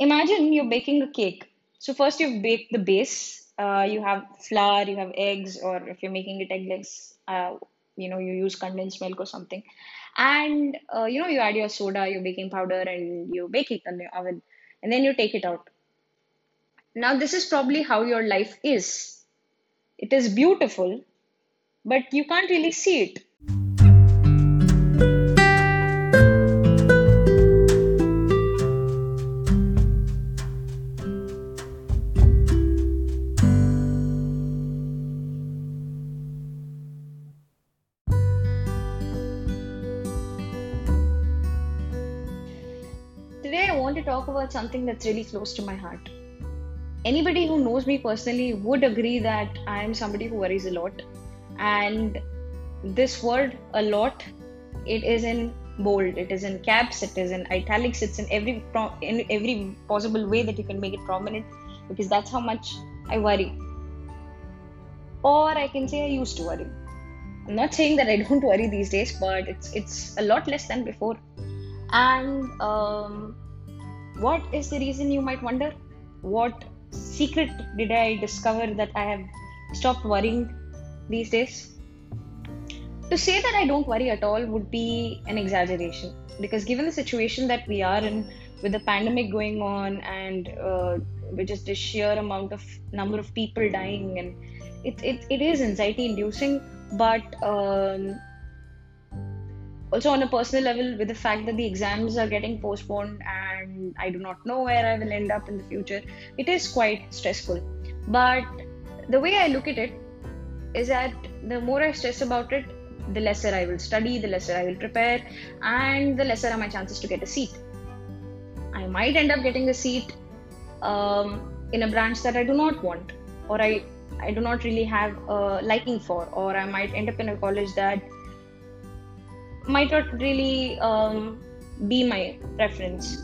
imagine you're baking a cake. So first you bake the base. Uh, you have flour, you have eggs, or if you're making it eggless, uh, you know you use condensed milk or something, and uh, you know you add your soda, your baking powder, and you bake it in the oven, and then you take it out. Now this is probably how your life is. It is beautiful, but you can't really see it. Today I want to talk about something that's really close to my heart. Anybody who knows me personally would agree that I am somebody who worries a lot. And this word, a lot, it is in bold, it is in caps, it is in italics, it's in every pro- in every possible way that you can make it prominent because that's how much I worry. Or I can say I used to worry. I'm not saying that I don't worry these days, but it's it's a lot less than before. And um, what is the reason you might wonder? What secret did I discover that I have stopped worrying these days? To say that I don't worry at all would be an exaggeration because given the situation that we are in with the pandemic going on and uh, with just the sheer amount of number of people dying and it, it, it is anxiety inducing but um, also on a personal level with the fact that the exams are getting postponed and i do not know where i will end up in the future it is quite stressful. But the way i look at it is that the more i stress about it the lesser i will study the lesser i will prepare and the lesser are my chances to get a seat. I might end up getting a seat um, in a branch that i do not want or i i do not really have a liking for or i might end up in a college that might not really um, be my preference.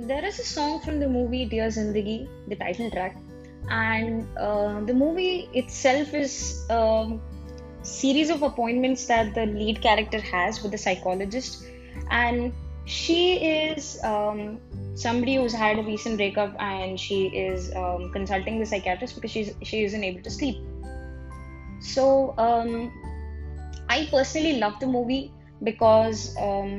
There is a song from the movie Dear Zindagi, the title track, and uh, the movie itself is a series of appointments that the lead character has with the psychologist, and she is um, somebody who's had a recent breakup and she is um, consulting the psychiatrist because she's she isn't able to sleep. So um, i personally love the movie because um,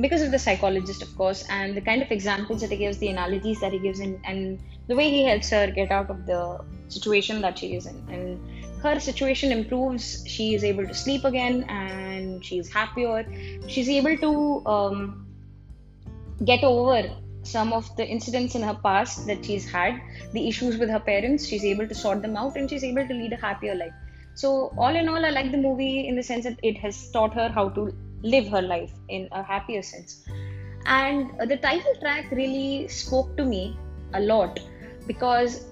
because of the psychologist of course and the kind of examples that he gives the analogies that he gives and, and the way he helps her get out of the situation that she is in. And her situation improves she is able to sleep again and she's happier. She's able to um, get over some of the incidents in her past that she's had the issues with her parents. She's able to sort them out and she's able to lead a happier life. So all in all i like the movie in the sense that it has taught her how to live her life in a happier sense. And the title track really spoke to me a lot because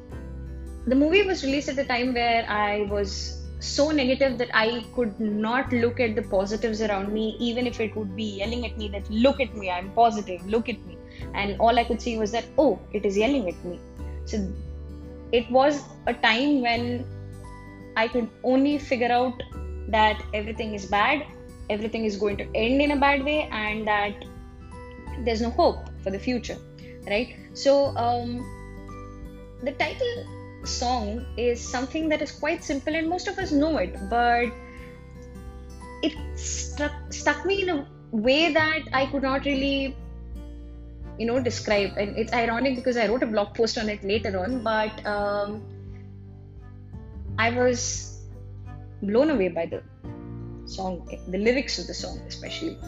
the movie was released at a time where I was so negative that I could not look at the positives around me, even if it would be yelling at me that, look at me, I'm positive, look at me. And all I could see was that, oh, it is yelling at me. So it was a time when I could only figure out that everything is bad, everything is going to end in a bad way, and that there's no hope for the future, right? So, um, the title song is something that is quite simple and most of us know it but it struck stuck me in a way that i could not really you know describe. And it's ironic because i wrote a blog post on it later on but um, i was blown away by the song the lyrics of the song especially.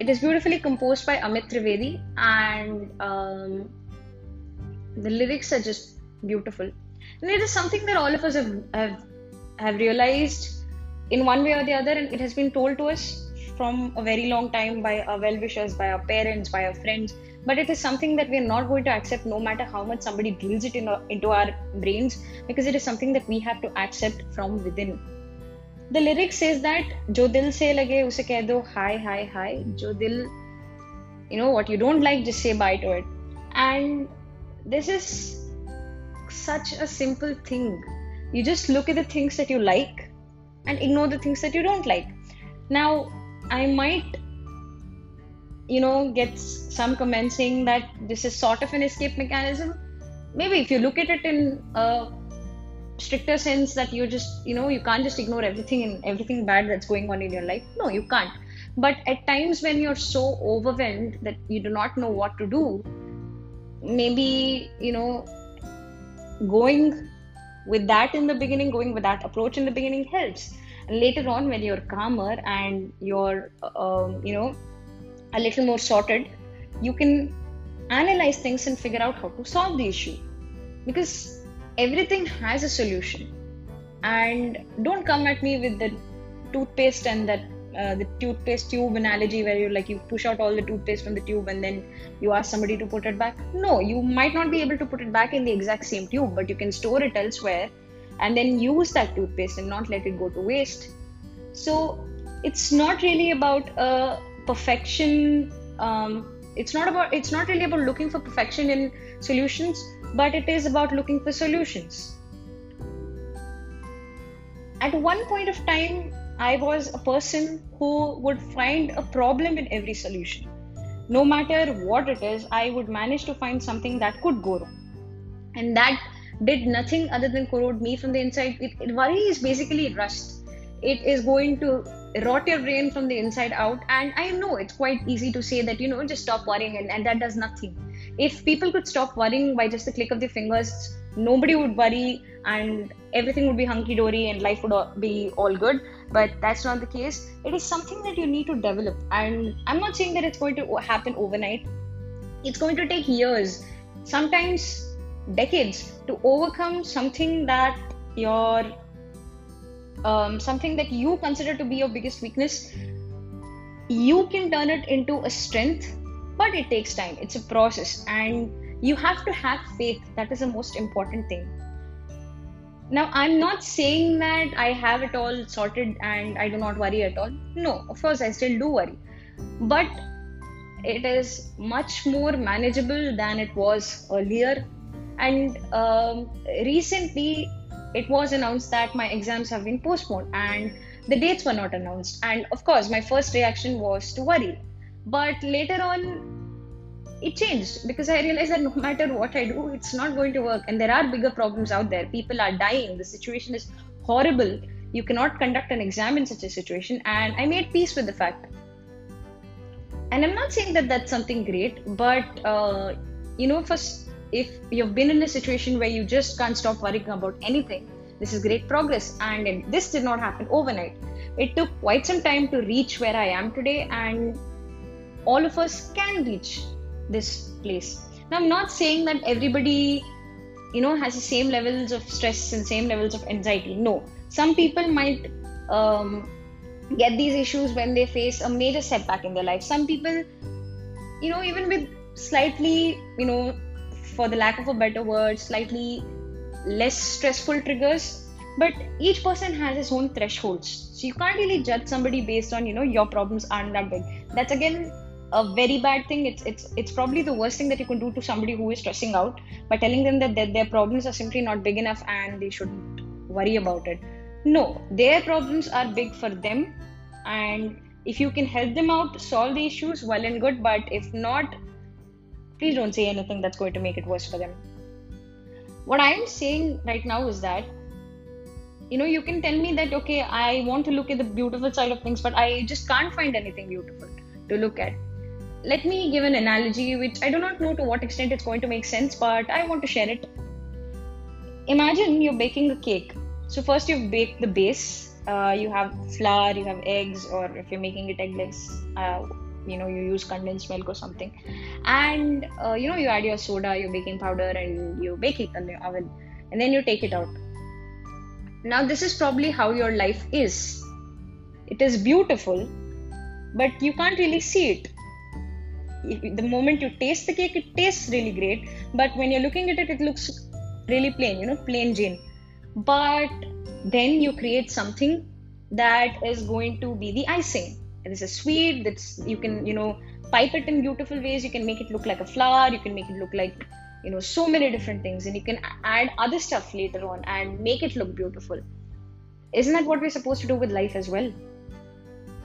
It is beautifully composed by amit trivedi and um, the lyrics are just beautiful. And it is something that all of us have, have have realized in one way or the other and it has been told to us from a very long time by our well-wishers by our parents by our friends. But it is something that we're not going to accept no matter how much somebody drills it in, into our brains because it is something that we have to accept from within. The lyric says that jo dil se lage use keh do hi hi hi. Jo dil you know what you don't like just say bye to it. And this is such a simple thing. You just look at the things that you like and ignore the things that you don't like. Now, I might, you know, get some comments saying that this is sort of an escape mechanism. Maybe if you look at it in a stricter sense that you just, you know, you can't just ignore everything and everything bad that's going on in your life. No, you can't. But at times when you're so overwhelmed that you do not know what to do, maybe, you know, going with that in the beginning, going with that approach in the beginning helps. And later on, when you're calmer and you're, um, you know, a little more sorted, you can analyze things and figure out how to solve the issue. Because everything has a solution. And don't come at me with the toothpaste and that uh, the toothpaste tube analogy where you like you push out all the toothpaste from the tube and then you ask somebody to put it back? No you might not be able to put it back in the exact same tube but you can store it elsewhere and then use that toothpaste and not let it go to waste. So it's not really about uh, perfection um, it's not about it's not really about looking for perfection in solutions but it is about looking for solutions. At one point of time I was a person who would find a problem in every solution. No matter what it is, I would manage to find something that could go wrong. And that did nothing other than corrode me from the inside. It, it, worry is basically rust. It is going to rot your brain from the inside out. And I know it's quite easy to say that, you know, just stop worrying, and, and that does nothing. If people could stop worrying by just the click of their fingers, nobody would worry and everything would be hunky dory and life would be all good. But that's not the case. It is something that you need to develop. And i'm not saying that it's going to happen overnight. It's going to take years sometimes decades to overcome something that your um, something that you consider to be your biggest weakness. You can turn it into a strength but it takes time. It's a process. And you have to have faith that is the most important thing now, I'm not saying that I have it all sorted and I do not worry at all. No, of course, I still do worry. But it is much more manageable than it was earlier. And um, recently, it was announced that my exams have been postponed and the dates were not announced. And of course, my first reaction was to worry. But later on, it changed because I realized that no matter what I do, it's not going to work. And there are bigger problems out there. People are dying. The situation is horrible. You cannot conduct an exam in such a situation. And I made peace with the fact. And I'm not saying that that's something great, but uh, you know, first, if you've been in a situation where you just can't stop worrying about anything, this is great progress. And this did not happen overnight. It took quite some time to reach where I am today, and all of us can reach this place. Now, I'm not saying that everybody, you know, has the same levels of stress and same levels of anxiety. No, some people might um, get these issues when they face a major setback in their life. Some people, you know, even with slightly, you know, for the lack of a better word, slightly less stressful triggers. But each person has his own thresholds. So you can't really judge somebody based on, you know, your problems aren't that big. That's again a very bad thing it's it's it's probably the worst thing that you can do to somebody who is stressing out by telling them that their, their problems are simply not big enough and they shouldn't worry about it. No their problems are big for them and if you can help them out solve the issues well and good but if not please don't say anything that's going to make it worse for them. What i am saying right now is that you know you can tell me that okay i want to look at the beautiful side of things but i just can't find anything beautiful to look at let me give an analogy which I do not know to what extent it's going to make sense, but I want to share it. Imagine you're baking a cake. So, first you bake the base, uh, you have flour, you have eggs, or if you're making it eggless, uh, you know, you use condensed milk or something. And uh, you know, you add your soda, your baking powder, and you bake it in the oven, and then you take it out. Now, this is probably how your life is. It is beautiful, but you can't really see it the moment you taste the cake it tastes really great. But when you're looking at it it looks really plain you know plain jane. But then you create something that is going to be the icing. This is sweet that's you can you know pipe it in beautiful ways. You can make it look like a flower. You can make it look like you know so many different things. And you can add other stuff later on and make it look beautiful. Isn't that what we're supposed to do with life as well?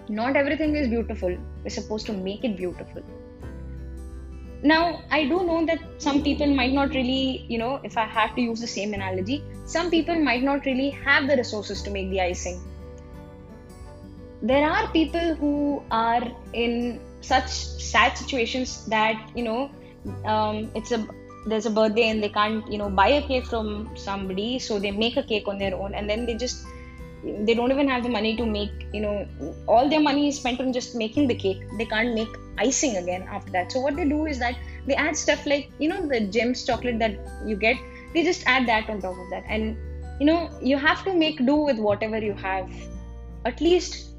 Not everything is beautiful. We're supposed to make it beautiful now i do know that some people might not really you know if i have to use the same analogy some people might not really have the resources to make the icing. There are people who are in such sad situations that you know um, it's a there's a birthday and they can't you know buy a cake from somebody so they make a cake on their own and then they just they don't even have the money to make you know all their money is spent on just making the cake. They can't make icing again after that. So what they do is that they add stuff like you know the gems chocolate that you get they just add that on top of that. And you know you have to make do with whatever you have at least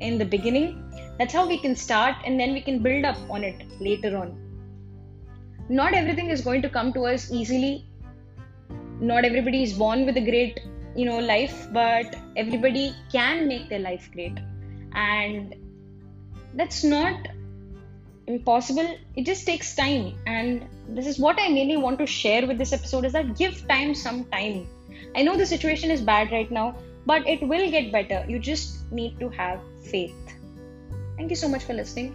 in the beginning. That's how we can start and then we can build up on it later on. Not everything is going to come to us easily. Not everybody is born with a great you know life but everybody can make their life great. And that's not impossible. It just takes time. And this is what i mainly want to share with this episode is that give time some time. I know the situation is bad right now but it will get better. You just need to have faith. Thank you so much for listening